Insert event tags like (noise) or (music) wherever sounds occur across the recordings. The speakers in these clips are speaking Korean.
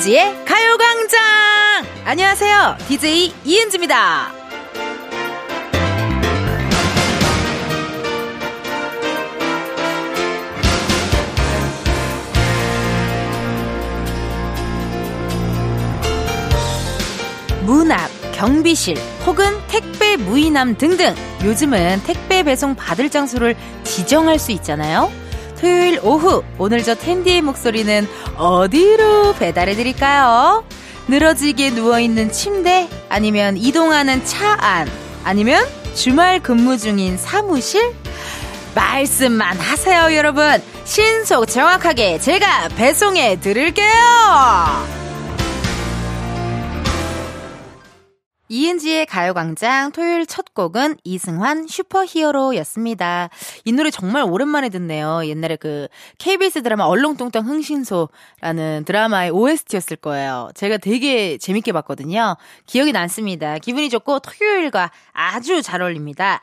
이은지의 가요광장! 안녕하세요. DJ 이은지입니다. 문 앞, 경비실, 혹은 택배 무인함 등등 요즘은 택배 배송 받을 장소를 지정할 수 있잖아요. 토요일 오후. 오늘 저 텐디의 목소리는 어디로 배달해 드릴까요? 늘어지게 누워 있는 침대 아니면 이동하는 차 안 아니면 주말 근무 중인 사무실? 말씀만 하세요 여러분. 신속 정확하게 제가 배송해 드릴게요 이은지의 가요광장 토요일 첫 곡은 이승환 슈퍼히어로였습니다. 이 노래 정말 오랜만에 듣네요. 옛날에 그 KBS 드라마 얼렁뚱땅 흥신소라는 드라마의 OST였을 거예요. 제가 되게 재밌게 봤거든요. 기억이 남습니다. 기분이 좋고 토요일과 아주 잘 어울립니다.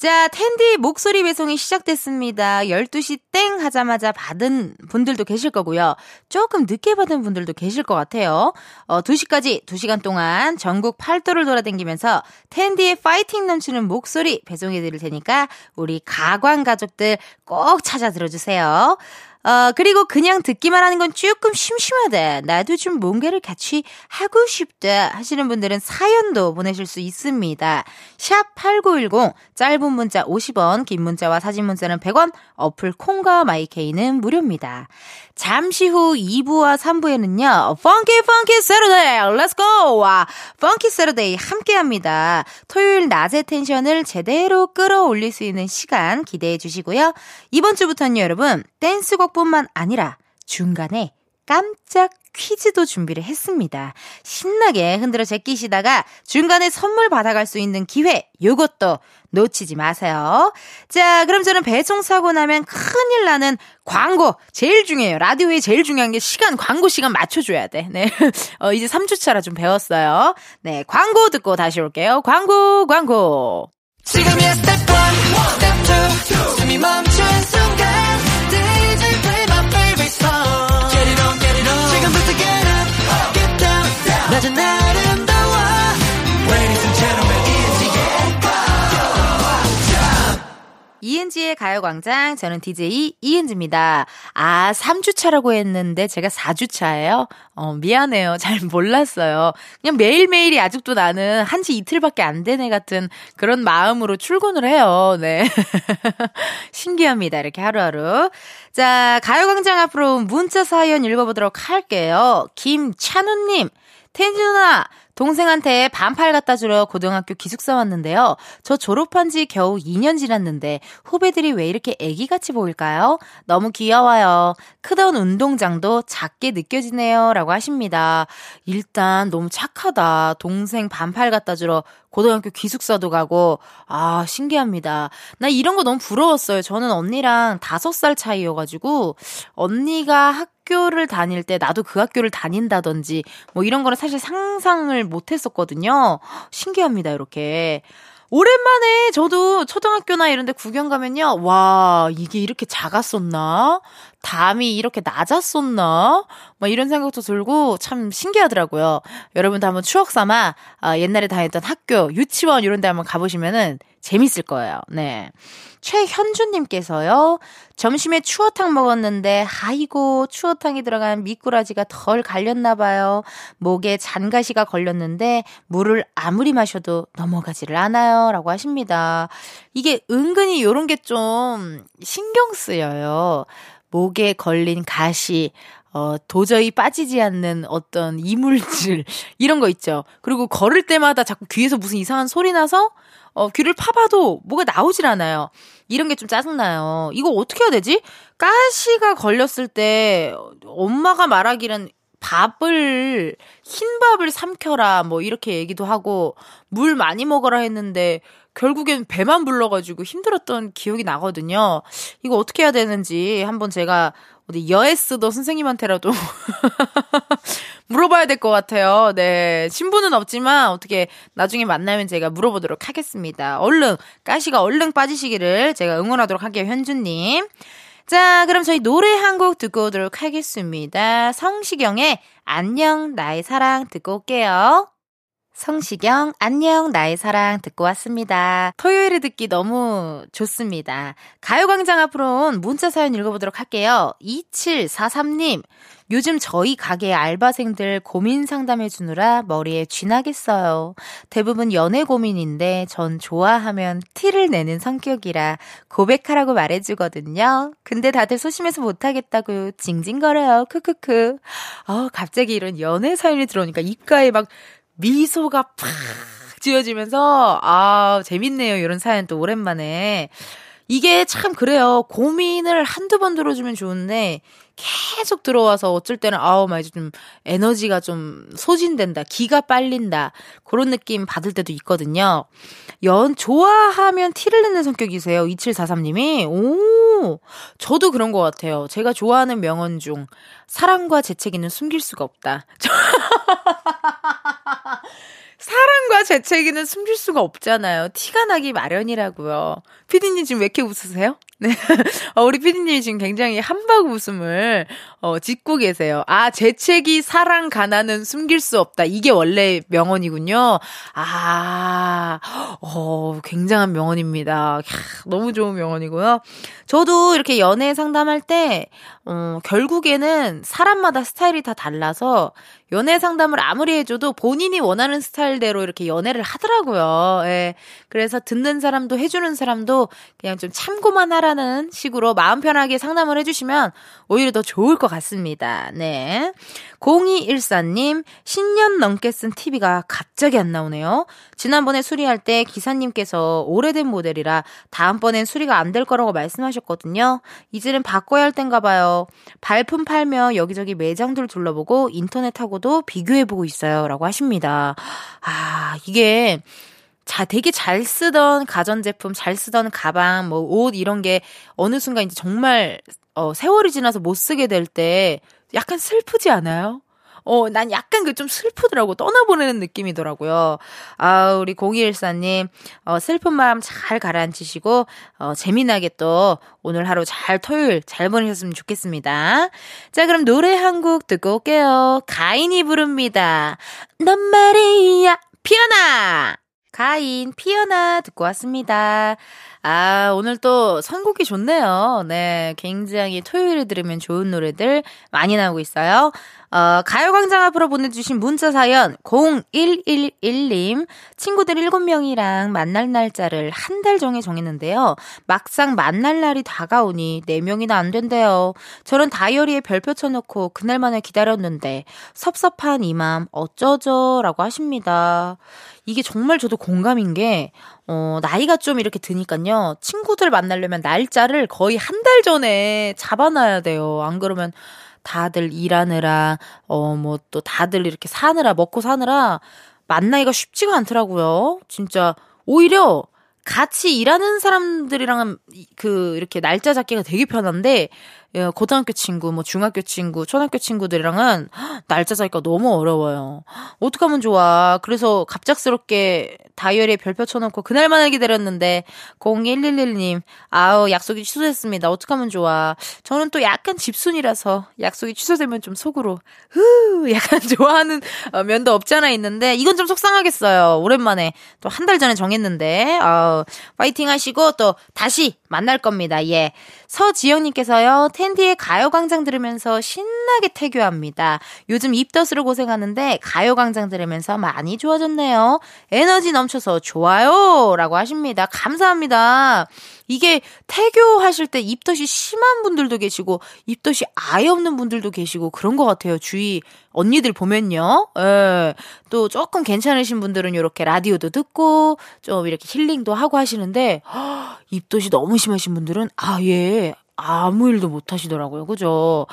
자, 텐디 목소리 배송이 시작됐습니다. 12시 땡 하자마자 받은 분들도 계실 거고요. 조금 늦게 받은 분들도 계실 것 같아요. 어, 2시까지 2시간 동안 전국 팔도를 돌아다니면서 텐디의 파이팅 넘치는 목소리 배송해 드릴 테니까 우리 가관 가족들 꼭 찾아 들어주세요. 어, 그리고 그냥 듣기만 하는 건 조금 심심하다. 나도 좀 뭔가를 같이 하고 싶다 하시는 분들은 사연도 보내실 수 있습니다. 샵 8910, 짧은 문자 50원, 긴 문자와 사진 문자는 100원, 어플 콩과 마이케이는 무료입니다. 잠시 후 2부와 3부에는요, Funky Funky Saturday, let's go! 와, 펑키 세러데이 함께 합니다. 토요일 낮의 텐션을 제대로 끌어올릴 수 있는 시간 기대해 주시고요. 이번 주부터는요, 여러분, 댄스곡뿐만 아니라 중간에 깜짝 퀴즈도 준비를 했습니다. 신나게 흔들어 제끼시다가 중간에 선물 받아갈 수 있는 기회, 요것도 놓치지 마세요. 자, 그럼 저는 배송 사고 나면 큰일 나는 광고 제일 중요해요. 라디오에 제일 중요한 게 시간, 광고 시간 맞춰줘야 돼. 네. (laughs) 어, 이제 3주차라 좀 배웠어요. 네, 광고 듣고 다시 올게요. 광고, 광고. 지금이야 스텝 1, 스텝 2, 숨이 멈춘 순간 낮은 아름다워 Ladies and gentlemen, 이은지의 가요광장, 저는 DJ 이은지입니다. 아, 3주차라고 했는데 제가 4주차예요? 어, 미안해요. 잘 몰랐어요. 그냥 매일매일이 아직도 나는 한 지 이틀밖에 안 된 애 같은 그런 마음으로 출근을 해요. 네. (laughs) 신기합니다. 이렇게 하루하루. 자, 가요광장 앞으로 문자 사연 읽어보도록 할게요. 김찬우님, 텐지 누나, 동생한테 반팔 갖다 주러 고등학교 기숙사 왔는데요. 저 졸업한 지 겨우 2년 지났는데 후배들이 왜 이렇게 애기같이 보일까요? 너무 귀여워요. 크던 운동장도 작게 느껴지네요. 라고 하십니다. 일단 너무 착하다. 동생 반팔 갖다 주러 고등학교 기숙사도 가고, 아, 신기합니다. 나 이런 거 너무 부러웠어요. 저는 언니랑 다섯 살 차이여가지고, 언니가 학 학교를 다닐 때 나도 그 학교를 다닌다든지 뭐 이런 거는 사실 상상을 못 했었거든요. 신기합니다, 이렇게. 오랜만에 저도 초등학교나 이런 데 구경 가면요. 와, 이게 이렇게 작았었나? 담이 이렇게 낮았었나? 뭐 이런 생각도 들고 참 신기하더라고요. 여러분도 한번 추억 삼아 아, 옛날에 다녔던 학교, 유치원 이런 데 한번 가보시면은 재밌을 거예요. 네. 최현주님께서요, 점심에 추어탕 먹었는데, 아이고, 추어탕이 들어간 미꾸라지가 덜 갈렸나봐요. 목에 잔가시가 걸렸는데, 물을 아무리 마셔도 넘어가지를 않아요. 라고 하십니다. 이게 은근히 요런 게 좀 신경 쓰여요. 목에 걸린 가시, 어, 도저히 빠지지 않는 어떤 이물질, (laughs) 이런 거 있죠. 그리고 걸을 때마다 자꾸 귀에서 무슨 이상한 소리 나서, 어, 귀를 파봐도 뭐가 나오질 않아요. 이런 게 좀 짜증나요. 이거 어떻게 해야 되지? 가시가 걸렸을 때 엄마가 말하기는 밥을 흰밥을 삼켜라 뭐 이렇게 얘기도 하고 물 많이 먹어라 했는데 결국엔 배만 불러가지고 힘들었던 기억이 나거든요. 이거 어떻게 해야 되는지 한번 제가 어디 여에스도 선생님한테라도 (laughs) 물어봐야 될 것 같아요. 네. 신분은 없지만 어떻게 나중에 만나면 제가 물어보도록 하겠습니다. 얼른, 가시가 얼른 빠지시기를 제가 응원하도록 할게요, 현주님. 자, 그럼 저희 노래 한 곡 듣고 오도록 하겠습니다. 성시경의 안녕, 나의 사랑 듣고 올게요. 성시경, 안녕, 나의 사랑 듣고 왔습니다. 토요일에 듣기 너무 좋습니다. 가요광장 앞으로 온 문자 사연 읽어보도록 할게요. 2743님, 요즘 저희 가게 알바생들 고민 상담해 주느라 머리에 쥐나겠어요. 대부분 연애 고민인데 전 좋아하면 티를 내는 성격이라 고백하라고 말해주거든요. 근데 다들 소심해서 못하겠다고 징징거려요. 크크크. 어, 갑자기 이런 연애 사연이 들어오니까 입가에 막 미소가 팍 지어지면서, 아, 재밌네요. 이런 사연 또 오랜만에. 이게 참 그래요. 고민을 한두 번 들어주면 좋은데, 계속 들어와서 어쩔 때는 아우 막 좀 에너지가 좀 소진된다. 기가 빨린다. 그런 느낌 받을 때도 있거든요. 연 좋아하면 티를 내는 성격이세요. 2743님이. 오. 저도 그런 것 같아요. 제가 좋아하는 명언 중 사랑과 재채기는 숨길 수가 없다. (laughs) 사랑과 재채기는 숨길 수가 없잖아요. 티가 나기 마련이라고요. 피디님 지금 왜 이렇게 웃으세요? 네. (laughs) 어, 우리 피디님이 지금 굉장히 한박 웃음을, 어, 짓고 계세요. 아, 재채기, 사랑, 가난은 숨길 수 없다. 이게 원래 명언이군요. 아, 어, 굉장한 명언입니다. 너무 좋은 명언이고요. 저도 이렇게 연애 상담할 때, 어, 결국에는 사람마다 스타일이 다 달라서 연애 상담을 아무리 해줘도 본인이 원하는 스타일대로 이렇게 연애를 하더라고요. 예. 그래서 듣는 사람도 해주는 사람도 그냥 좀 참고만 하라 는 식으로 마음 편하게 상담을 해주시면 오히려 더 좋을 것 같습니다. 네. 0214님, 10년 넘게 쓴 TV가 갑자기 안 나오네요. 지난번에 수리할 때 기사님께서 오래된 모델이라 다음번엔 수리가 안 될 거라고 말씀하셨거든요. 이제는 바꿔야 할 땐가 봐요. 발품 팔며 여기저기 매장들 둘러보고 인터넷하고도 비교해보고 있어요. 라고 하십니다. 아, 이게 자, 되게 잘 쓰던 가전제품, 잘 쓰던 가방, 뭐, 옷, 이런 게 어느 순간 이제 정말, 어, 세월이 지나서 못 쓰게 될 때 약간 슬프지 않아요? 어, 난 약간 그 좀 슬프더라고. 떠나보내는 느낌이더라고요. 아, 우리 0214님, 어, 슬픈 마음 잘 가라앉히시고, 어, 재미나게 또 오늘 하루 잘 토요일 잘 보내셨으면 좋겠습니다. 자, 그럼 노래 한 곡 듣고 올게요. 가인이 부릅니다. 넌 말이야, 피어나! 가인, 피어나 듣고 왔습니다. 아, 오늘 또 선곡이 좋네요. 네, 굉장히 토요일에 들으면 좋은 노래들 많이 나오고 있어요. 어, 가요광장 앞으로 보내주신 문자 사연 0111님 친구들 7명이랑 만날 날짜를 한달 정해 정했는데요. 막상 만날 날이 다가오니 4명이나 안 된대요. 저는 다이어리에 별표 쳐놓고 그날만을 기다렸는데 섭섭한 이 맘 어쩌죠? 라고 하십니다. 이게 정말 저도 공감인 게 어, 나이가 좀 이렇게 드니까요. 친구들 만나려면 날짜를 거의 한 달 전에 잡아놔야 돼요. 안 그러면 다들 일하느라, 어, 뭐 또 다들 이렇게 사느라, 먹고 사느라 만나기가 쉽지가 않더라고요. 진짜, 오히려 같이 일하는 사람들이랑은 그 이렇게 날짜 잡기가 되게 편한데 예, 고등학교 친구, 뭐 중학교 친구, 초등학교 친구들이랑은 날짜 잡기가 너무 어려워요. 어떡하면 좋아. 그래서 갑작스럽게 다이어리에 별표 쳐놓고 그날만을 기다렸는데 0111님 아우 약속이 취소됐습니다. 어떡하면 좋아. 저는 또 약간 집순이라서 약속이 취소되면 좀 속으로 흐 약간 (laughs) 좋아하는 어, 면도 없지 않아 있는데 이건 좀 속상하겠어요. 오랜만에 또 한 달 전에 정했는데 아우 파이팅 하시고 또 다시 만날 겁니다. 예. 서지영님께서요, 텐디의 가요광장 들으면서 신나게 태교합니다. 요즘 입덧으로 고생하는데 가요광장 들으면서 많이 좋아졌네요. 에너지 넘쳐서 좋아요! 라고 하십니다. 감사합니다. 이게 태교하실 때 입덧이 심한 분들도 계시고, 입덧이 아예 없는 분들도 계시고, 그런 것 같아요. 주위 언니들 보면요. 예. 또 조금 괜찮으신 분들은 이렇게 라디오도 듣고, 좀 이렇게 힐링도 하고 하시는데, 허, (gasps) 입덧이 너무 심하신 분들은 아예 아무 일도 못 하시더라고요. 그죠?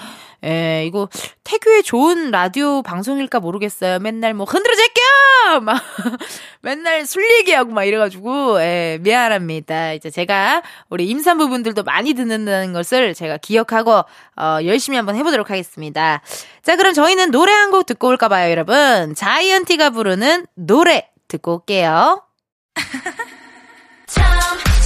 예, 이거 태교에 좋은 라디오 방송일까 모르겠어요. 맨날 뭐 흔들어 제껴! 막 (laughs) 맨날 술 얘기하고 막 이래가지고, 예, 미안합니다. 이제 제가 우리 임산부분들도 많이 듣는다는 것을 제가 기억하고, 어, 열심히 한번 해보도록 하겠습니다. 자, 그럼 저희는 노래 한 곡 듣고 올까 봐요, 여러분. 자이언티가 부르는 노래 듣고 올게요. (laughs)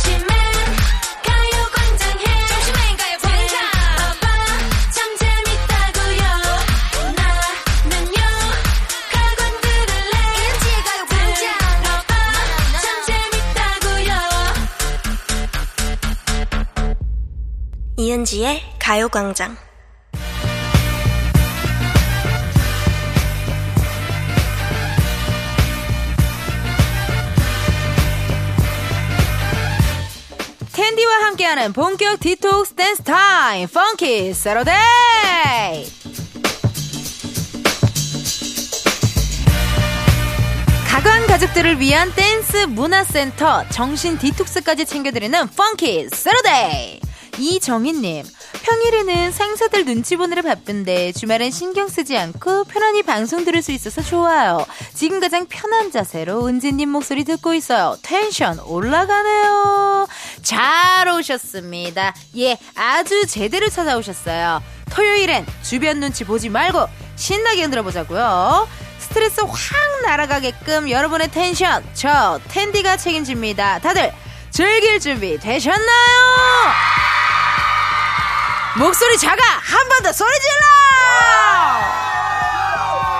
이은지의 가요광장. 텐디와 함께하는 본격 디톡스 댄스 타임, Funky Saturday! 가관 가족들을 위한 댄스 문화센터 정신 디톡스까지 챙겨드리는 Funky Saturday! 이정희님, 평일에는 상사들 눈치 보느라 바쁜데 주말엔 신경 쓰지 않고 편안히 방송 들을 수 있어서 좋아요. 지금 가장 편한 자세로 은지님 목소리 듣고 있어요. 텐션 올라가네요. 잘 오셨습니다. 예, 아주 제대로 찾아오셨어요. 토요일엔 주변 눈치 보지 말고 신나게 흔들어 보자고요. 스트레스 확 날아가게끔 여러분의 텐션 저 텐디가 책임집니다. 다들 즐길 준비 되셨나요? 목소리 작아! 한 번 더 소리 질러!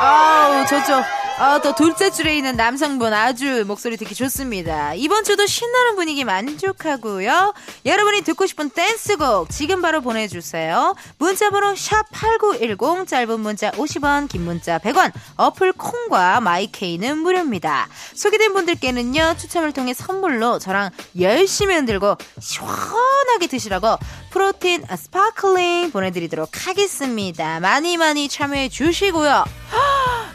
아우, 저쪽. 아, 또 둘째 줄에 있는 남성분 아주 목소리 듣기 좋습니다. 이번 주도 신나는 분위기 만족하고요. 여러분이 듣고 싶은 댄스곡 지금 바로 보내주세요. 문자번호 샵8910 짧은 문자 50원 긴 문자 100원 어플 콩과 마이케이는 무료입니다. 소개된 분들께는요 추첨을 통해 선물로 저랑 열심히 흔들고 시원하게 드시라고 프로틴 sparkling 보내드리도록 하겠습니다. 많이 많이 참여해 주시고요.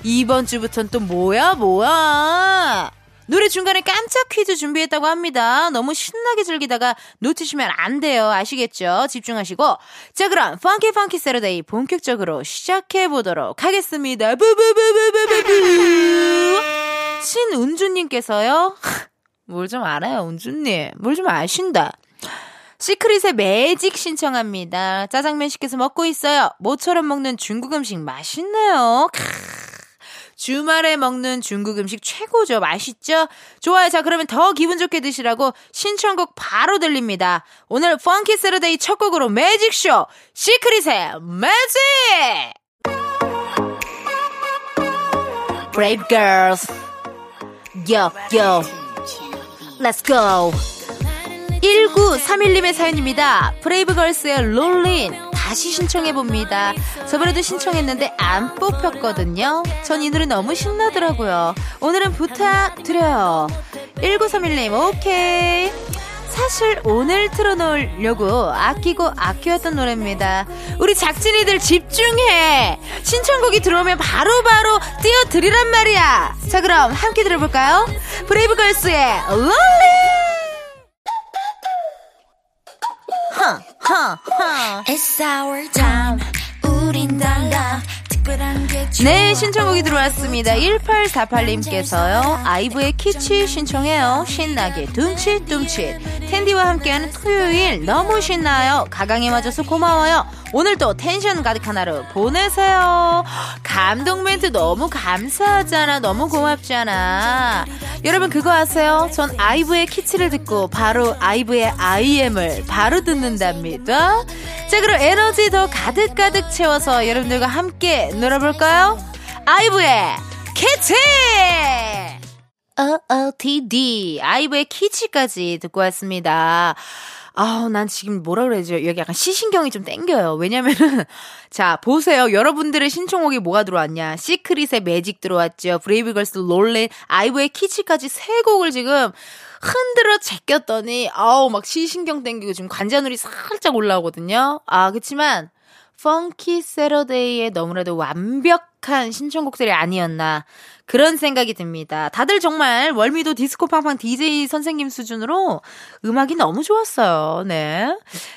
이번 주부터는 또 뭐야 뭐야 노래 중간에 깜짝 퀴즈 준비했다고 합니다. 너무 신나게 즐기다가 놓치시면 안 돼요. 아시겠죠? 집중하시고. 자, 그럼 Funky Funky Saturday 본격적으로 시작해 보도록 하겠습니다. 부부부부부부부. 신은주님께서요. (laughs) 뭘 좀 알아요, 은주님. 뭘 좀 아신다. 시크릿의 매직 신청합니다. 짜장면 시켜서 먹고 있어요. 모처럼 먹는 중국 음식 맛있네요. 주말에 먹는 중국 음식 최고죠. 맛있죠? 좋아요. 자, 그러면 더 기분 좋게 드시라고 신청곡 바로 들립니다. 오늘 Funky Saturday 첫 곡으로 매직쇼 시크릿의 매직! Brave girls. Yo, yo. Let's go. 1931님의 사연입니다. 브레이브걸스의 롤린 다시 신청해봅니다. 저번에도 신청했는데 안 뽑혔거든요. 전 이 노래 너무 신나더라고요. 오늘은 부탁드려요. 1931님, 오케이. 사실 오늘 틀어놓으려고 아끼고 아껴왔던 노래입니다. 우리 작진이들 집중해! 신청곡이 들어오면 바로바로 바로 띄워드리란 말이야! 자, 그럼 함께 들어볼까요? 브레이브걸스의 롤린! It's our time. 우린 달라. 네, 신청곡이 들어왔습니다. 1848님께서요. 아이브의 키치 신청해요. 신나게 둠칫둠칫. 텐디와 함께하는 토요일 너무 신나요. 가강에 맞아서 고마워요. 오늘도 텐션 가득한 하루 보내세요. 감동 멘트 너무 감사하잖아. 너무 고맙잖아. 여러분 그거 아세요? 전 아이브의 키치를 듣고 바로 아이브의 IM을 바로 듣는답니다. 자, 그럼 에너지 더 가득가득 채워서 여러분들과 함께 놀아볼까요? 아이브의 키치! OOTD. 아이브의 키치까지 듣고 왔습니다. 아우, 난 지금 뭐라 그래야죠? 여기 약간 시신경이 좀 땡겨요. 왜냐면은, (laughs) 자, 보세요. 여러분들의 신청곡이 뭐가 들어왔냐. 시크릿의 매직 들어왔죠. 브레이브걸스 Rollin', 아이브의 Kitsch까지 세 곡을 지금 흔들어 제꼈더니, 아우, 막 시신경 땡기고 지금 관자놀이 살짝 올라오거든요. 아, 그치만, Funky Saturday의 너무나도 완벽 한 신청곡들이 아니었나 그런 생각이 듭니다. 다들 정말 월미도 디스코 팡팡 DJ 선생님 수준으로 음악이 너무 좋았어요. 네.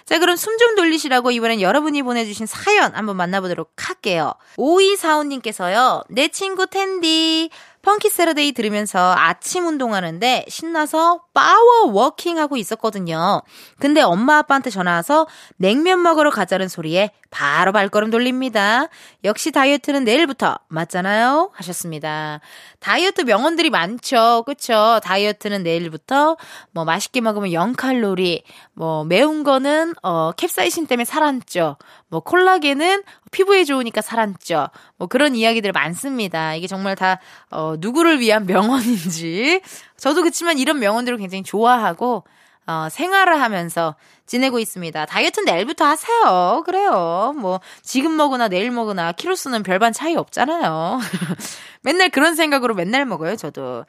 자, 그럼 숨 좀 돌리시라고 이번엔 여러분이 보내주신 사연 한번 만나보도록 할게요. 오이사오님께서요. 내 친구 텐디 Funky Saturday 들으면서 아침 운동하는데 신나서 power walking 하고 있었거든요. 근데 엄마 아빠한테 전화 와서 냉면 먹으러 가자는 소리에 바로 발걸음 돌립니다. 역시 다이어트는 내일부터 맞잖아요. 하셨습니다. 다이어트 명언들이 많죠. 그쵸? 다이어트는 내일부터 뭐 맛있게 먹으면 0칼로리, 뭐 매운 거는 어 캡사이신 때문에 살았죠. 뭐 콜라겐은 피부에 좋으니까 살았죠. 뭐 그런 이야기들 많습니다. 이게 정말 다 어, 누구를 위한 명언인지 저도 그렇지만 이런 명언들을 굉장히 좋아하고 어, 생활을 하면서 지내고 있습니다. 다이어트 내일부터 하세요. 그래요. 뭐, 지금 먹으나 내일 먹으나 키로수는 별반 차이 없잖아요. (laughs) 맨날 그런 생각으로 맨날 먹어요, 저도.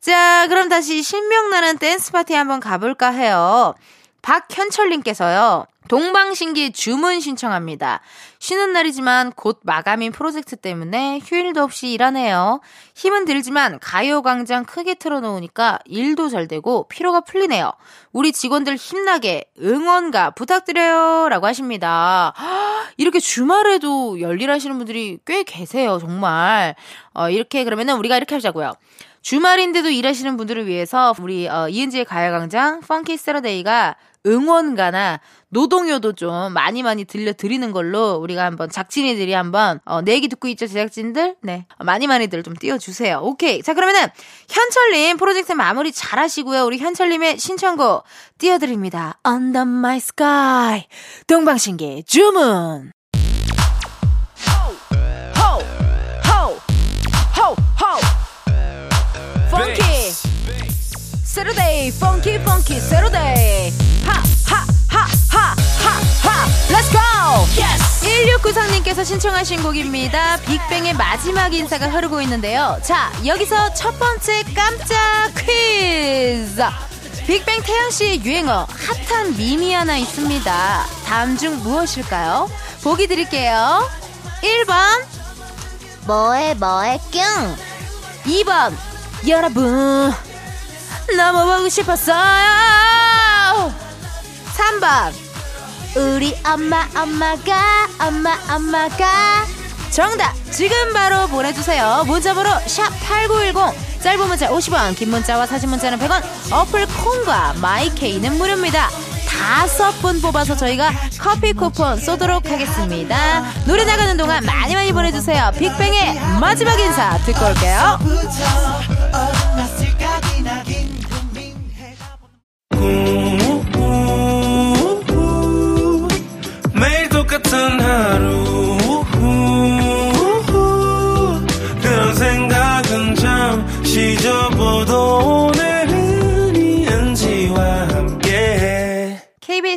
자, 그럼 다시 신명나는 댄스 파티 한번 가볼까 해요. 박현철님께서요. 동방신기 주문 신청합니다. 쉬는 날이지만 곧 마감인 프로젝트 때문에 휴일도 없이 일하네요. 힘은 들지만 가요광장 크게 틀어놓으니까 일도 잘 되고 피로가 풀리네요. 우리 직원들 힘나게 응원가 부탁드려요. 라고 하십니다. (gasps) 이렇게 주말에도 열일하시는 분들이 꽤 계세요. 정말. 어, 이렇게 그러면은 우리가 이렇게 하자고요. 주말인데도 일하시는 분들을 위해서 우리 어, 이은지의 가요광장 펑키 세러데이가 응원가나 노동요도 좀 많이 많이 들려드리는 걸로 우리가 한번 작진이들이 한번 어, 내 얘기 듣고 있죠 제작진들? 네. 많이 많이들 좀 띄워주세요. 오케이. 자 그러면은 현철님 프로젝트 마무리 잘 하시고요. 우리 현철님의 신청곡 띄워드립니다. Under My Sky. 동방신기 주문 Saturday. Funky Funky Saturday. 하하하하하하. Let's go yes! 1693님께서 신청하신 곡입니다. 빅뱅의 마지막 인사가 흐르고 있는데요. 자 여기서 첫 번째 깜짝 퀴즈. 빅뱅 태양 씨의 유행어 핫한 밈이 하나 있습니다. 다음 중 무엇일까요? 보기 드릴게요. 1번 뭐해 뭐해 뀨 2번 여러분 너무 보고 싶었어요. 3번. 우리 엄마 엄마가 엄마 엄마가. 정답. 지금 바로 보내주세요. 문자번호 샵8910 짧은 문자 50원 긴 문자와 사진 문자는 100원. 어플 콩과 마이케이는 무료입니다. 다섯 분 뽑아서 저희가 커피 쿠폰 쏘도록 하겠습니다. 노래 나가는 동안 많이 많이 보내주세요. 빅뱅의 마지막 인사 듣고 올게요 매일 똑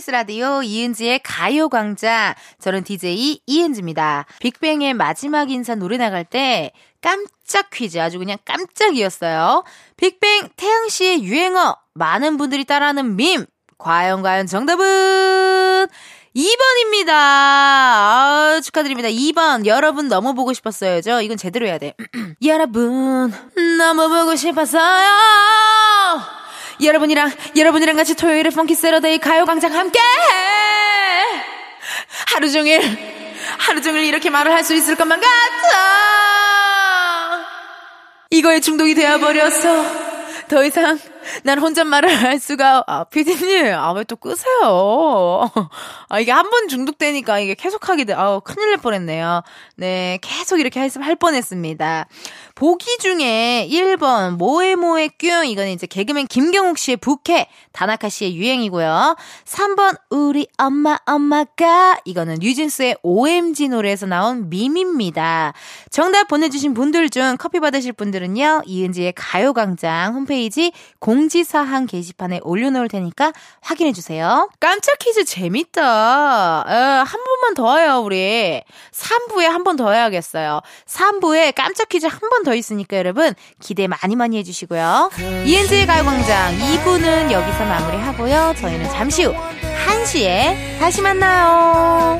KBS 라디오 이은지의 가요광장. 저는 DJ 이은지입니다. 빅뱅의 마지막 인사 노래 나갈 때 깜짝 퀴즈 아주 그냥 깜짝이었어요. 빅뱅 태양 씨의 유행어 많은 분들이 따라하는 밈. 과연 과연 정답은 2번입니다. 아, 축하드립니다. 2번. 여러분 너무 보고 싶었어요 죠? 이건 제대로 해야 돼. (clears throat) 여러분 너무 보고 싶었어요. 여러분이랑 여러분이랑 같이 토요일에 펑키 세러데이 가요광장 함께 하루 종일 하루 종일 이렇게 말을 할 수 있을 것만 같아! 이거에 중독이 되어버렸어 더 이상 난 혼잣말을 할 수가 아 피디님 아 왜 또 끄세요? 아 이게 한 번 중독되니까 이게 계속하게 돼 아우 큰일 날 뻔했네요. 네 계속 이렇게 할, 할 뻔했습니다 보기 중에 1번 모에모에 뀨. 이거는 이제 개그맨 김경욱 씨의 부캐 다나카 씨의 유행이고요. 3번 우리 엄마 엄마가 이거는 뉴진스의 OMG 노래에서 나온 밈입니다. 정답 보내주신 분들 중 커피 받으실 분들은요 이은지의 가요광장 홈페이지 공지사항 게시판에 올려놓을 테니까 확인해주세요. 깜짝 퀴즈 재밌다. 에, 한 번만 더 해요 우리. 3부에 한 번 더 해야겠어요. 3부에 깜짝 퀴즈 한 번 더 있으니까 여러분 기대 많이 많이 해주시고요. 이은지의 가요광장 2부는 여기서 마무리하고요. 저희는 잠시 후 1시에 다시 만나요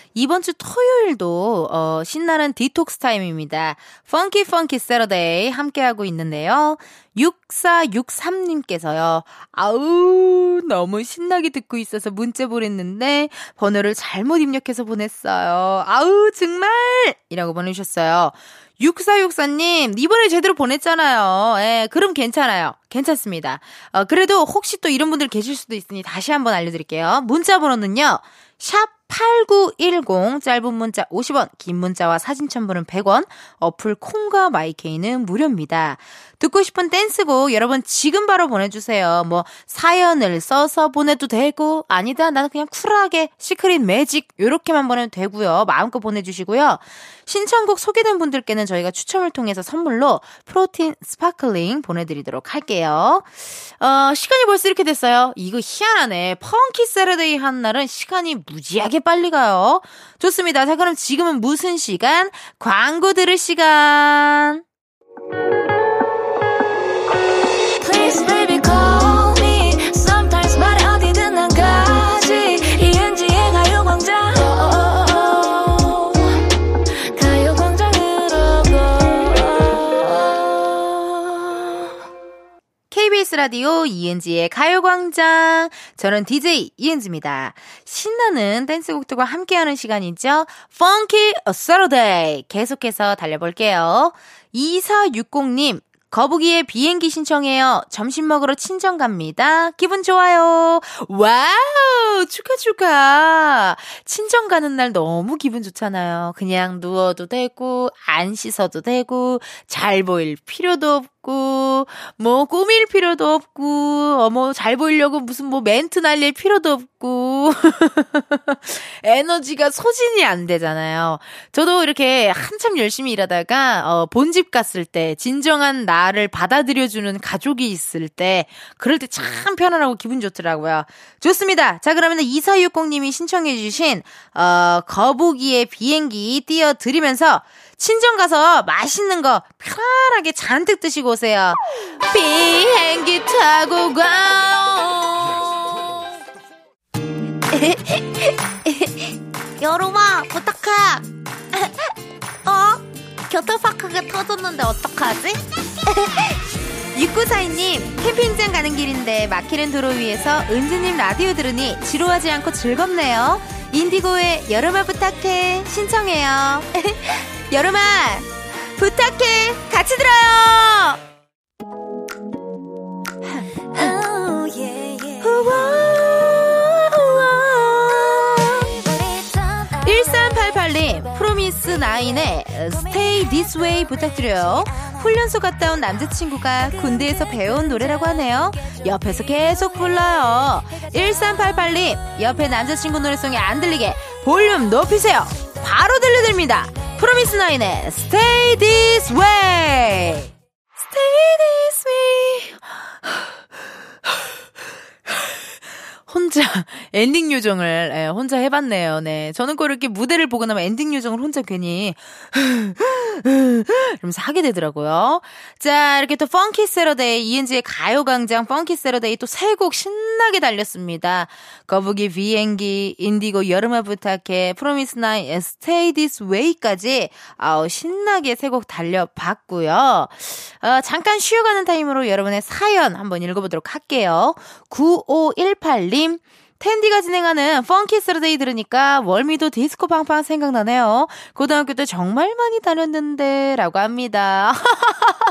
이번 주 토요일도 어, 신나는 디톡스 타임입니다. Funky Funky Saturday 함께하고 있는데요. 6463님께서요. 아우 너무 신나게 듣고 있어서 문자 보냈는데 번호를 잘못 입력해서 보냈어요. 아우 정말 이라고 보내주셨어요. 6464님, 이번에 제대로 보냈잖아요. 예, 그럼 괜찮아요. 괜찮습니다. 어, 그래도 혹시 또 이런 분들 계실 수도 있으니 다시 한번 알려드릴게요. 문자 번호는요, 샵 8910 짧은 문자 50원, 긴 문자와 사진 첨부는 100원, 어플 콩과 마이케이는 무료입니다. 듣고 싶은 댄스곡 여러분 지금 바로 보내주세요. 뭐 사연을 써서 보내도 되고 아니다 나는 그냥 쿨하게 시크릿 매직 요렇게만 보내도 되고요. 마음껏 보내주시고요. 신청곡 소개된 분들께는 저희가 추첨을 통해서 선물로 프로틴 스파클링 보내드리도록 할게요. 어, 시간이 벌써 이렇게 됐어요. 이거 희한하네. Funky Saturday 한 날은 시간이 무지하게 빨리 가요. 좋습니다. 자, 그럼 지금은 무슨 시간? 광고 들을 시간. 라디오 이은지의 가요광장. 저는 DJ 이은지입니다. 신나는 댄스곡들과 함께하는 시간이죠. Funky Saturday. 계속해서 달려볼게요. 2460님, 거북이의 비행기 신청해요. 점심 먹으러 친정 갑니다. 기분 좋아요. 와우! 축하, 축하. 친정 가는 날 너무 기분 좋잖아요. 그냥 누워도 되고, 안 씻어도 되고, 잘 보일 필요도 없고, 뭐, 꾸밀 필요도 없고, 어머, 잘 보이려고 무슨 뭐 멘트 날릴 필요도 없고, (laughs) 에너지가 소진이 안 되잖아요. 저도 이렇게 한참 열심히 일하다가, 어, 본집 갔을 때, 진정한 나를 받아들여주는 가족이 있을 때, 그럴 때 참 편안하고 기분 좋더라고요. 좋습니다. 자, 그러면 2460님이 신청해주신, 어, 거북이의 비행기 띄워드리면서, 친정 가서 맛있는 거 편안하게 잔뜩 드시고 오세요. 비행기 타고 가. (laughs) 여름아 부탁해 (laughs) 어? 교통파크가 터졌는데 어떡하지? (laughs) 6942님, 캠핑장 가는 길인데 막히는 도로 위에서 은지님 라디오 들으니 지루하지 않고 즐겁네요. 인디고의 여름아 부탁해 신청해요. 여름아 부탁해 같이 들어요. Oh yeah yeah 우와. 1388님, 프로미스 나인의 Stay This Way 부탁드려요. 훈련소 갔다 온 남자친구가 군대에서 배운 노래라고 하네요. 옆에서 계속 불러요. 1388님, 옆에 남자친구 노랫소리 안 들리게 볼륨 높이세요. 바로 들려드립니다. 프로미스 나인의 Stay This Way. Stay This Way. 혼자 (laughs) 엔딩 요정을 예, 혼자 해봤네요. 네, 저는 꼭 이렇게 무대를 보고 나면 엔딩 요정을 혼자 괜히 (laughs) 이러면서 하게 되더라고요. 자, 이렇게 또 Funky Saturday 이은지의 가요광장 Funky Saturday 또 세 곡 신나게 달렸습니다. 거북이 비행기, 인디고 여름아 부탁해, 프로미스 나인, Stay This Way까지 아우 신나게 세 곡 달려봤고요. 어, 잠깐 쉬어가는 타임으로 여러분의 사연 한번 읽어보도록 할게요. 9518님 텐디가 진행하는 Funky Saturday 들으니까 월미도 디스코 팡팡 생각나네요. 고등학교 때 정말 많이 다녔는데 라고 합니다. (laughs)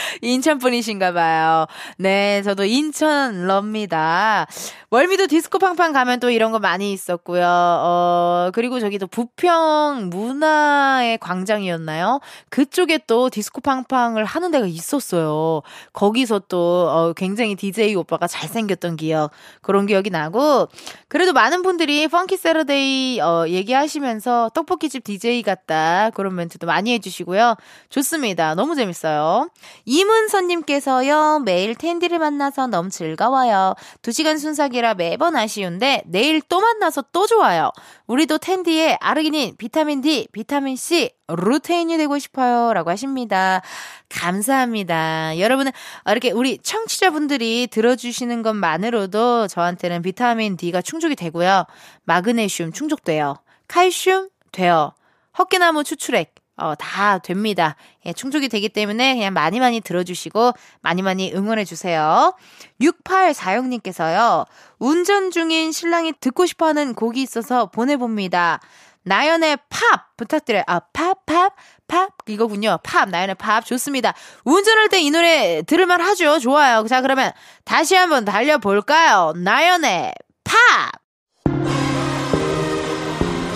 (laughs) 인천 분이신가 봐요. 네, 저도 인천 럽니다. 월미도 디스코 팡팡 가면 또 이런 거 많이 있었고요. 어, 그리고 저기도 부평 문화의 광장이었나요? 그쪽에 또 디스코 팡팡을 하는 데가 있었어요. 거기서 또 어, 굉장히 DJ 오빠가 잘생겼던 기억, 그런 기억이 나고, 그래도 많은 분들이 Funky Saturday 어, 얘기하시면서 떡볶이집 DJ 같다. 그런 멘트도 많이 해주시고요. 좋습니다. 너무 재밌어요. 이문선님께서요, 매일 텐디를 만나서 너무 즐거워요. 2시간 순삭이라 매번 아쉬운데, 내일 또 만나서 또 좋아요. 우리도 텐디의 아르기닌, 비타민 D, 비타민 C, 루테인이 되고 싶어요. 라고 하십니다. 감사합니다. 여러분은 이렇게 우리 청취자분들이 들어주시는 것만으로도 저한테는 비타민 D가 충족이 되고요. 마그네슘 충족돼요. 칼슘 돼요. 헛개나무 추출액 어, 다 됩니다. 예, 충족이 되기 때문에 그냥 많이 많이 들어주시고 많이 많이 응원해주세요. 6846님께서요. 운전 중인 신랑이 듣고 싶어 하는 곡이 있어서 보내봅니다. 나연의 팝 부탁드려요. 아, 팝, 팝, 팝 이거군요. 팝, 나연의 팝 좋습니다. 운전할 때 이 노래 들을만 하죠. 좋아요. 자, 그러면 다시 한번 달려볼까요? 나연의 팝!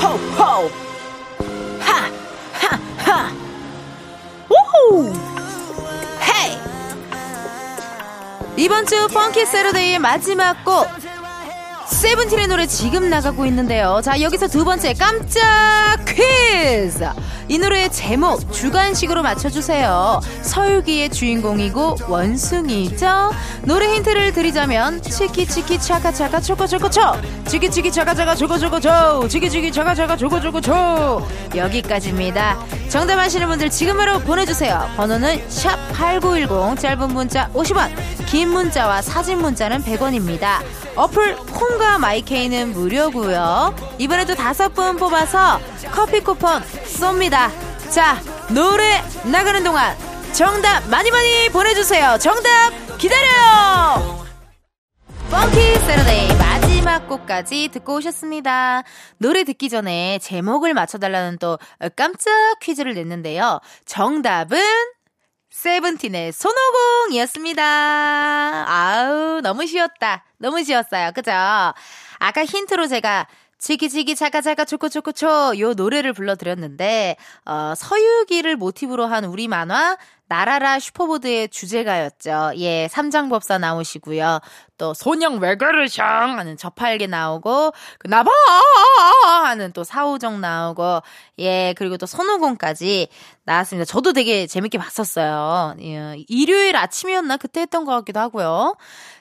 호호! 헤이! 이번 주 펑키 세러데이의 마지막 곡 세븐틴의 노래 지금 나가고 있는데요. 자, 여기서 두 번째 깜짝 퀴즈! 이 노래의 제목 주관식으로 맞춰주세요. 서유기의 주인공이고 원숭이죠? 노래 힌트를 드리자면 치키치키 차카차카 초코초코초 치키치키 차카차카 초코초코초 치키치키 차카차카 초코초코초 여기까지입니다. 정답 아시는 분들 지금 바로 보내주세요. 번호는 샵 8910 짧은 문자 50원 긴 문자와 사진 문자는 100원입니다. 어플 콩과 마이케이는 무료고요. 이번에도 다섯 분 뽑아서 커피 쿠폰 쏩니다. 자, 노래 나가는 동안 정답 많이 많이 보내주세요. 정답 기다려요. 펑키 세러데이 마지막 곡까지 듣고 오셨습니다. 노래 듣기 전에 제목을 맞춰달라는 또 깜짝 퀴즈를 냈는데요. 정답은 세븐틴의 손오공이었습니다. 아우, 너무 쉬웠다. 너무 쉬웠어요. 그죠? 아까 힌트로 제가 지기지기 차가차가 초코초코초 요 노래를 불러드렸는데 어, 서유기를 모티브로 한 우리 만화 나라라 슈퍼보드의 주제가였죠. 예, 삼장법사 나오시고요. 또 소냥 왜 그러샹 하는 저팔계 나오고 그 나봐 하는 또 사오정 나오고 예 그리고 또 손오공까지 나왔습니다. 저도 되게 재밌게 봤었어요. 예, 일요일 아침이었나 그때 했던 것 같기도 하고요.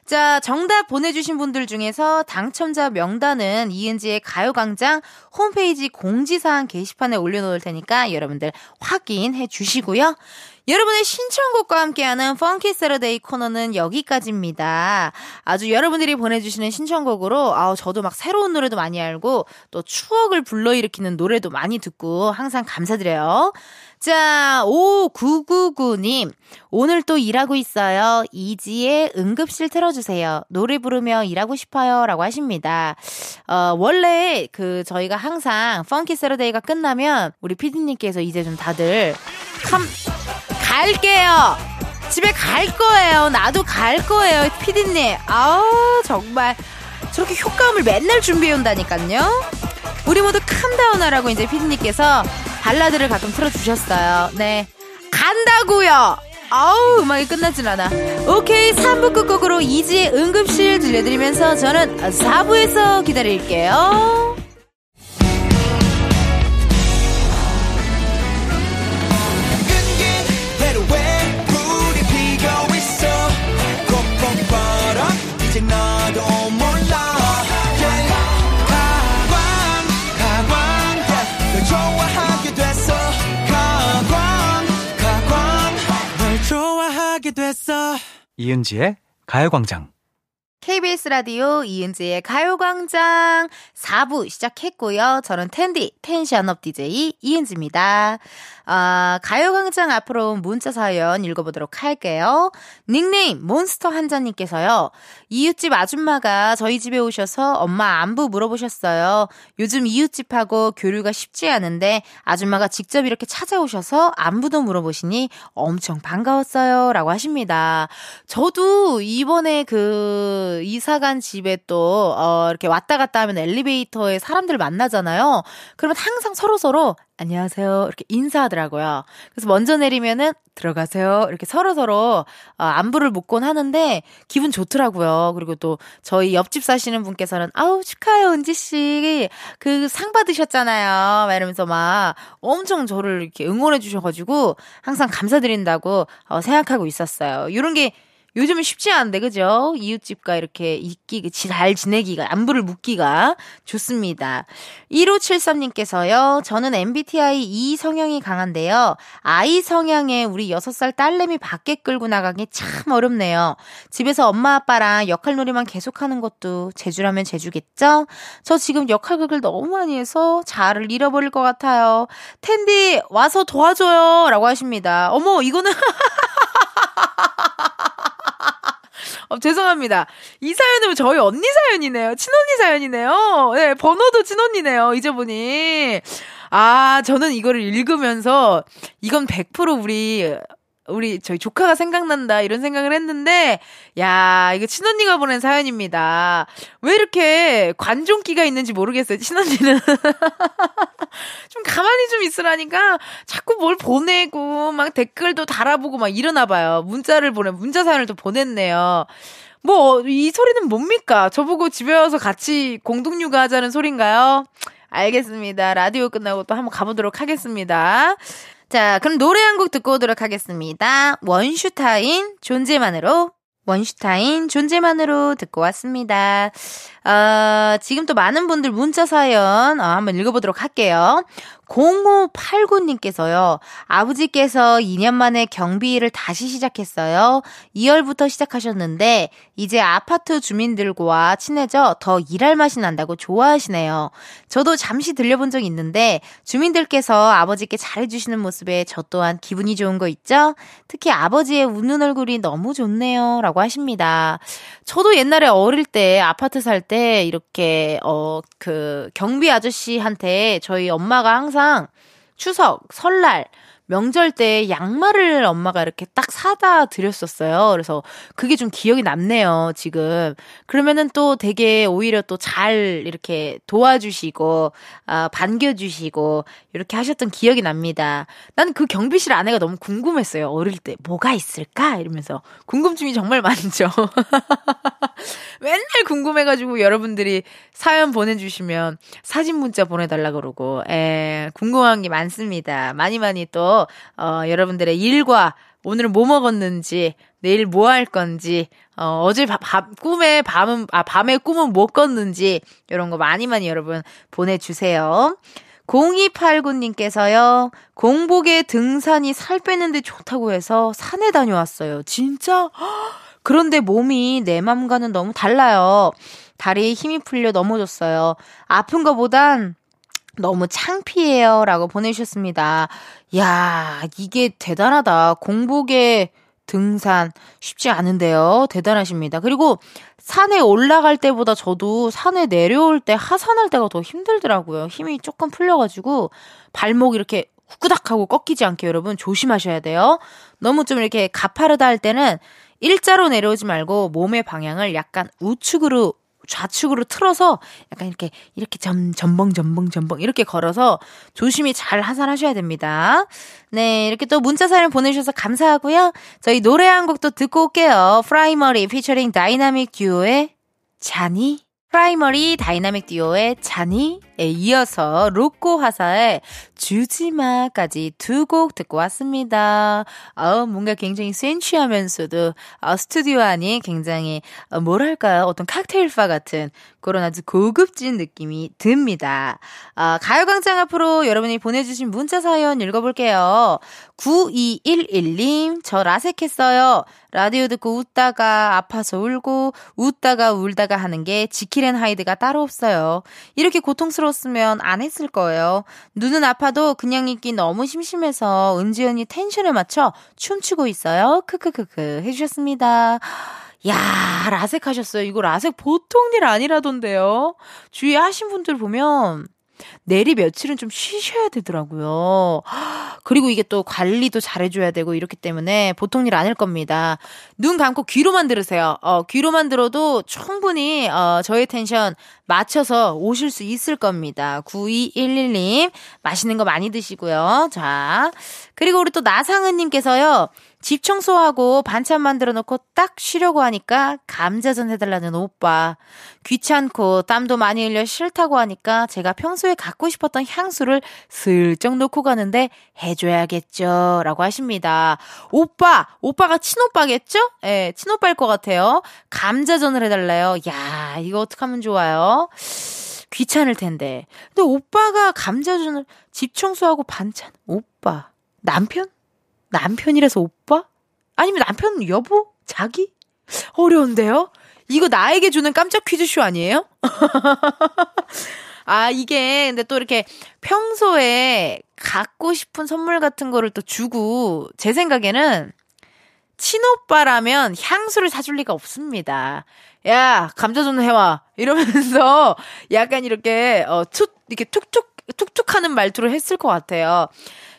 자, 정답 보내주신 분들 중에서 당첨자 명단은 이은지의 가요광장 홈페이지 공지사항 게시판에 올려놓을 테니까 여러분들 확인해 주시고요. 여러분의 신청곡과 함께하는 펑키 세러데이 코너는 여기까지입니다. 아주 여러분들이 보내주시는 신청곡으로 아우 저도 막 새로운 노래도 많이 알고 또 추억을 불러일으키는 노래도 많이 듣고 항상 감사드려요. 자, 5999님. 오늘 또 일하고 있어요. 이지의 응급실 틀어주세요. 노래 부르며 일하고 싶어요. 라고 하십니다. 어, 원래 그 저희가 항상 펑키 세러데이가 끝나면 우리 피디님께서 이제 좀 다들 캄, 갈게요. 집에 갈 거예요. 나도 갈 거예요. 피디님. 아우, 정말. 저렇게 효과음을 맨날 준비해 온다니까요. 우리 모두 캄다운 하라고 이제 피디님께서 발라드를 가끔 틀어주셨어요. 네. 간다고요 아우, 음악이 끝나진 않아. 오케이, 3부 끝곡으로 이지의 응급실 들려드리면서 저는 4부에서 기다릴게요. 이제 나도 몰라. 가광 가광. 널 좋아하게 됐어 가광 가광 널 좋아하게 됐어 이은지의 가요광장. KBS 라디오 이은지의 가요광장 4부 시작했고요. 저는 텐디, 텐션업 DJ 이은지입니다. 아, 가요광장 앞으로 온 문자 사연 읽어보도록 할게요. 닉네임 몬스터 한자님께서요. 이웃집 아줌마가 저희 집에 오셔서 엄마 안부 물어보셨어요. 요즘 이웃집하고 교류가 쉽지 않은데 아줌마가 직접 이렇게 찾아오셔서 안부도 물어보시니 엄청 반가웠어요. 라고 하십니다. 저도 이번에 그 이사 간 집에 또, 어, 이렇게 왔다 갔다 하면 엘리베이터에 사람들 만나잖아요. 그러면 항상 서로서로 안녕하세요. 이렇게 인사하더라고요. 그래서 먼저 내리면은 들어가세요. 이렇게 서로서로 어, 안부를 묻곤 하는데 기분 좋더라고요. 그리고 또 저희 옆집 사시는 분께서는 아우 축하해요 은지 씨. 그 상 받으셨잖아요. 막 이러면서 막 엄청 저를 이렇게 응원해 주셔가지고 항상 감사드린다고 어, 생각하고 있었어요. 이런 게 요즘은 쉽지 않은데, 그죠? 이웃집과 이렇게 있기, 잘 지내기가, 안부를 묻기가 좋습니다. 1573님께서요, 저는 MBTI E 성향이 강한데요. I 성향의 우리 6살 딸내미 밖에 끌고 나가기 참 어렵네요. 집에서 엄마 아빠랑 역할놀이만 계속하는 것도 제주라면 제주겠죠? 저 지금 역할극을 너무 많이 해서 잘을 잃어버릴 것 같아요. 텐디, 와서 도와줘요. 라고 하십니다. 어머, 이거는. (laughs) (laughs) 어, 죄송합니다. 이 사연은 저희 언니 사연이네요. 친언니 사연이네요. 네, 번호도 친언니네요. 잊어보니. 아, 저는 이거를 읽으면서 이건 100% 우리 우리 저희 조카가 생각난다 이런 생각을 했는데 야 이거 친언니가 보낸 사연입니다. 왜 이렇게 관종기가 있는지 모르겠어요. 친언니는 (laughs) 좀 가만히 좀 있으라니까 자꾸 뭘 보내고 막 댓글도 달아보고 막 이러나 봐요. 문자를 보내 문자 사연을 또 보냈네요. 뭐 이 소리는 뭡니까? 저보고 집에 와서 같이 공동 육아하자는 소린가요? 알겠습니다. 라디오 끝나고 또 한번 가보도록 하겠습니다. 자, 그럼 노래 한 곡 듣고 오도록 하겠습니다. 원슈타인 존재만으로 원슈타인 존재만으로 듣고 왔습니다. 어, 지금 또 많은 분들 문자 사연 어, 한번 읽어보도록 할게요. 0589님께서요. 아버지께서 2년 만에 경비 일을 다시 시작했어요. 2월부터 시작하셨는데 이제 아파트 주민들과 친해져 더 일할 맛이 난다고 좋아하시네요. 저도 잠시 들려본 적 있는데 주민들께서 아버지께 잘해주시는 모습에 저 또한 기분이 좋은 거 있죠? 특히 아버지의 웃는 얼굴이 너무 좋네요. 라고 하십니다. 저도 옛날에 어릴 때 아파트 살 때 이렇게 어 그 경비 아저씨한테 저희 엄마가 항상 추석, 설날, 명절 때 양말을 엄마가 이렇게 딱 사다 드렸었어요. 그래서 그게 좀 기억이 남네요, 지금. 그러면은 또 되게 오히려 또 잘 이렇게 도와주시고, 아, 반겨주시고, 이렇게 하셨던 기억이 납니다. 난 그 경비실 아내가 너무 궁금했어요. 어릴 때 뭐가 있을까? 이러면서. 궁금증이 정말 많죠. (laughs) 맨날 궁금해가지고 여러분들이 사연 보내주시면 사진 문자 보내달라 그러고, 에, 궁금한 게 많습니다. 많이 많이 또, 어, 여러분들의 일과 오늘 뭐 먹었는지, 내일 뭐 할 건지, 어, 어제 바, 밤, 꿈에 밤은, 아, 밤에 꿈은 못 꿨는지, 이런 거 많이 많이 여러분 보내주세요. 0289님께서요, 공복에 등산이 살 빼는데 좋다고 해서 산에 다녀왔어요. 진짜? (gasps) 그런데 몸이 내 맘과는 너무 달라요. 다리에 힘이 풀려 넘어졌어요. 아픈 거보단 너무 창피해요. 라고 보내주셨습니다. 야 이게 대단하다. 공복에 등산 쉽지 않은데요. 대단하십니다. 그리고 산에 올라갈 때보다 저도 산에 내려올 때 하산할 때가 더 힘들더라고요. 힘이 조금 풀려가지고 발목 이렇게 후끄닥하고 꺾이지 않게 여러분 조심하셔야 돼요. 너무 좀 이렇게 가파르다 할 때는 일자로 내려오지 말고 몸의 방향을 약간 우측으로 좌측으로 틀어서 약간 이렇게 이렇게 점 전벙 전벙 전벙 이렇게 걸어서 조심히 잘 하산하셔야 됩니다. 네, 이렇게 또 문자 사연 보내주셔서 감사하고요. 저희 노래 한 곡도 듣고 올게요. 프라이머리 피처링 다이나믹 듀오의 자니 프라이머리 다이나믹 듀오의 자니 에 이어서 로꼬 화사의 주지마까지 두 곡 듣고 왔습니다. 어, 뭔가 굉장히 센취하면서도 어, 스튜디오 안이 굉장히 어, 뭐랄까요? 어떤 칵테일바 같은 그런 아주 고급진 느낌이 듭니다. 어, 가요광장 앞으로 여러분이 보내주신 문자 사연 읽어볼게요. 9211님, 저 라섹했어요. 라디오 듣고 웃다가 아파서 울고 웃다가 울다가 하는 게 지킬앤 하이드가 따로 없어요. 이렇게 고통스러 웠으면 안 했을 거예요. 눈은 아파도 그냥 있기 너무 심심해서 은지연이 텐션을 맞춰 춤추고 있어요. 크크크크 해주셨습니다. 야, 라섹 하셨어요. 이거 라섹 보통 일 아니라던데요. 주위에 하신 분들 보면 내리 며칠은 좀 쉬셔야 되더라고요. 그리고 이게 또 관리도 잘해줘야 되고 이렇기 때문에 보통 일 아닐 겁니다. 눈 감고 귀로만 들으세요. 어, 귀로만 들어도 충분히, 어, 저의 텐션 맞춰서 오실 수 있을 겁니다. 9211님, 맛있는 거 많이 드시고요. 자. 그리고 우리 또 나상은님께서요. 집 청소하고 반찬 만들어 놓고 딱 쉬려고 하니까 감자전 해달라는 오빠. 귀찮고 땀도 많이 흘려 싫다고 하니까 제가 평소에 갖고 싶었던 향수를 슬쩍 놓고 가는데 해줘야겠죠. 라고 하십니다. 오빠! 오빠가 친오빠겠죠? 예, 네, 친오빠일 것 같아요. 감자전을 해달래요. 야 이거 어떡하면 좋아요? 귀찮을 텐데. 근데 오빠가 감자전을 집 청소하고 반찬. 오빠. 남편? 남편이라서 오빠? 아니면 남편 여보? 자기? 어려운데요? 이거 나에게 주는 깜짝 퀴즈쇼 아니에요? (laughs) 아, 이게, 근데 또 이렇게 평소에 갖고 싶은 선물 같은 거를 또 주고, 제 생각에는 친오빠라면 향수를 사줄 리가 없습니다. 야, 감자 좀 해와. 이러면서 약간 이렇게, 어, 툭, 이렇게 툭툭, 툭툭 하는 말투를 했을 것 같아요.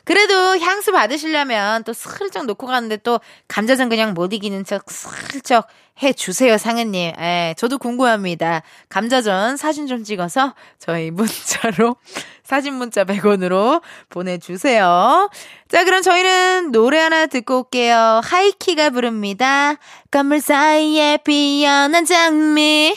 그래도 향수 받으시려면 또 슬쩍 놓고 가는데 또 감자전 그냥 못 이기는 척 슬쩍 해 주세요, 상은님. 예, 저도 궁금합니다. 감자전 사진 좀 찍어서 저희 문자로 (laughs) 사진 문자 100원으로 보내주세요. 자, 그럼 저희는 노래 하나 듣고 올게요. 하이키가 부릅니다. 건물 사이에 피어난 장미.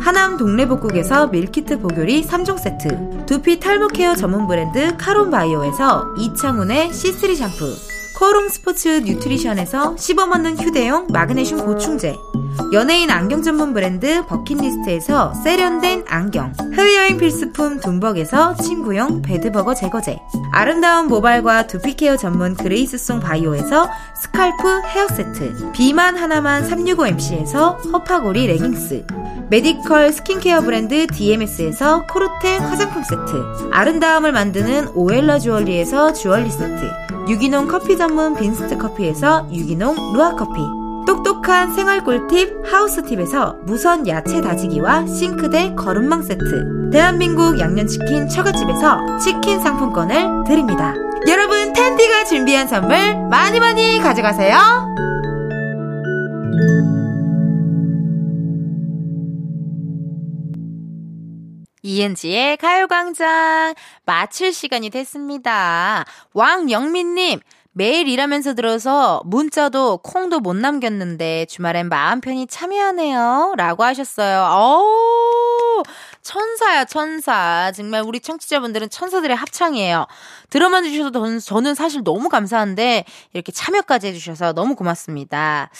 하남 동래복국에서 밀키트 보교리 3종 세트 두피 탈모 케어 전문 브랜드 카론바이오에서 이창훈의 C3 샴푸 코롱 스포츠 뉴트리션에서 씹어먹는 휴대용 마그네슘 보충제. 연예인 안경 전문 브랜드 버킷리스트에서 세련된 안경. 해외여행 필수품 둠벅에서 침구용 bed bug 제거제. 아름다운 모발과 두피케어 전문 그레이스송 바이오에서 scalp 헤어세트. 비만 하나만 365MC에서 허파고리 레깅스. 메디컬 스킨케어 브랜드 DMS에서 코르테 화장품 세트. 아름다움을 만드는 오엘러 주얼리에서 주얼리 세트. 유기농 커피 전문 빈스트 커피에서 유기농 루아 커피. 똑똑한 생활 꿀팁 하우스팁에서 무선 야채 다지기와 싱크대 거름망 세트. 대한민국 양념치킨 처갓집에서 치킨 상품권을 드립니다. 여러분 텐디가 준비한 선물 많이 많이 가져가세요. 이은지의 가요광장 마칠 시간이 됐습니다. 왕영민님, 매일 일하면서 들어서 문자도 콩도 못 남겼는데 주말엔 마음 편히 참여하네요. 라고 하셨어요. 어우, 천사야, 천사. 정말 우리 청취자분들은 천사들의 합창이에요. 들어만 주셔서 저는 사실 너무 감사한데 이렇게 참여까지 해주셔서 너무 고맙습니다.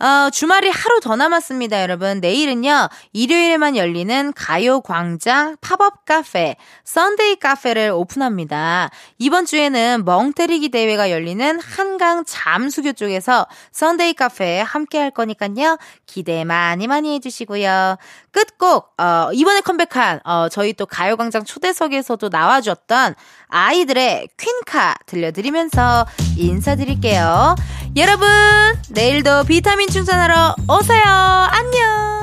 어, 주말이 하루 더 남았습니다, 여러분. 내일은요, 일요일에만 열리는 가요광장 팝업 카페, Sunday 카페를 오픈합니다. 이번 주에는 멍때리기 대회가 열리는 한강 잠수교 쪽에서 Sunday 카페에 함께 할 거니까요. 기대 많이 많이 해주시고요. 끝곡, 어, 이번에 컴백한, 어, 저희 또 가요광장 초대석에서도 나와줬던 아이들의 퀸카 들려드리면서 인사드릴게요. 여러분, 내일도 비타민 충전하러 오세요. 안녕!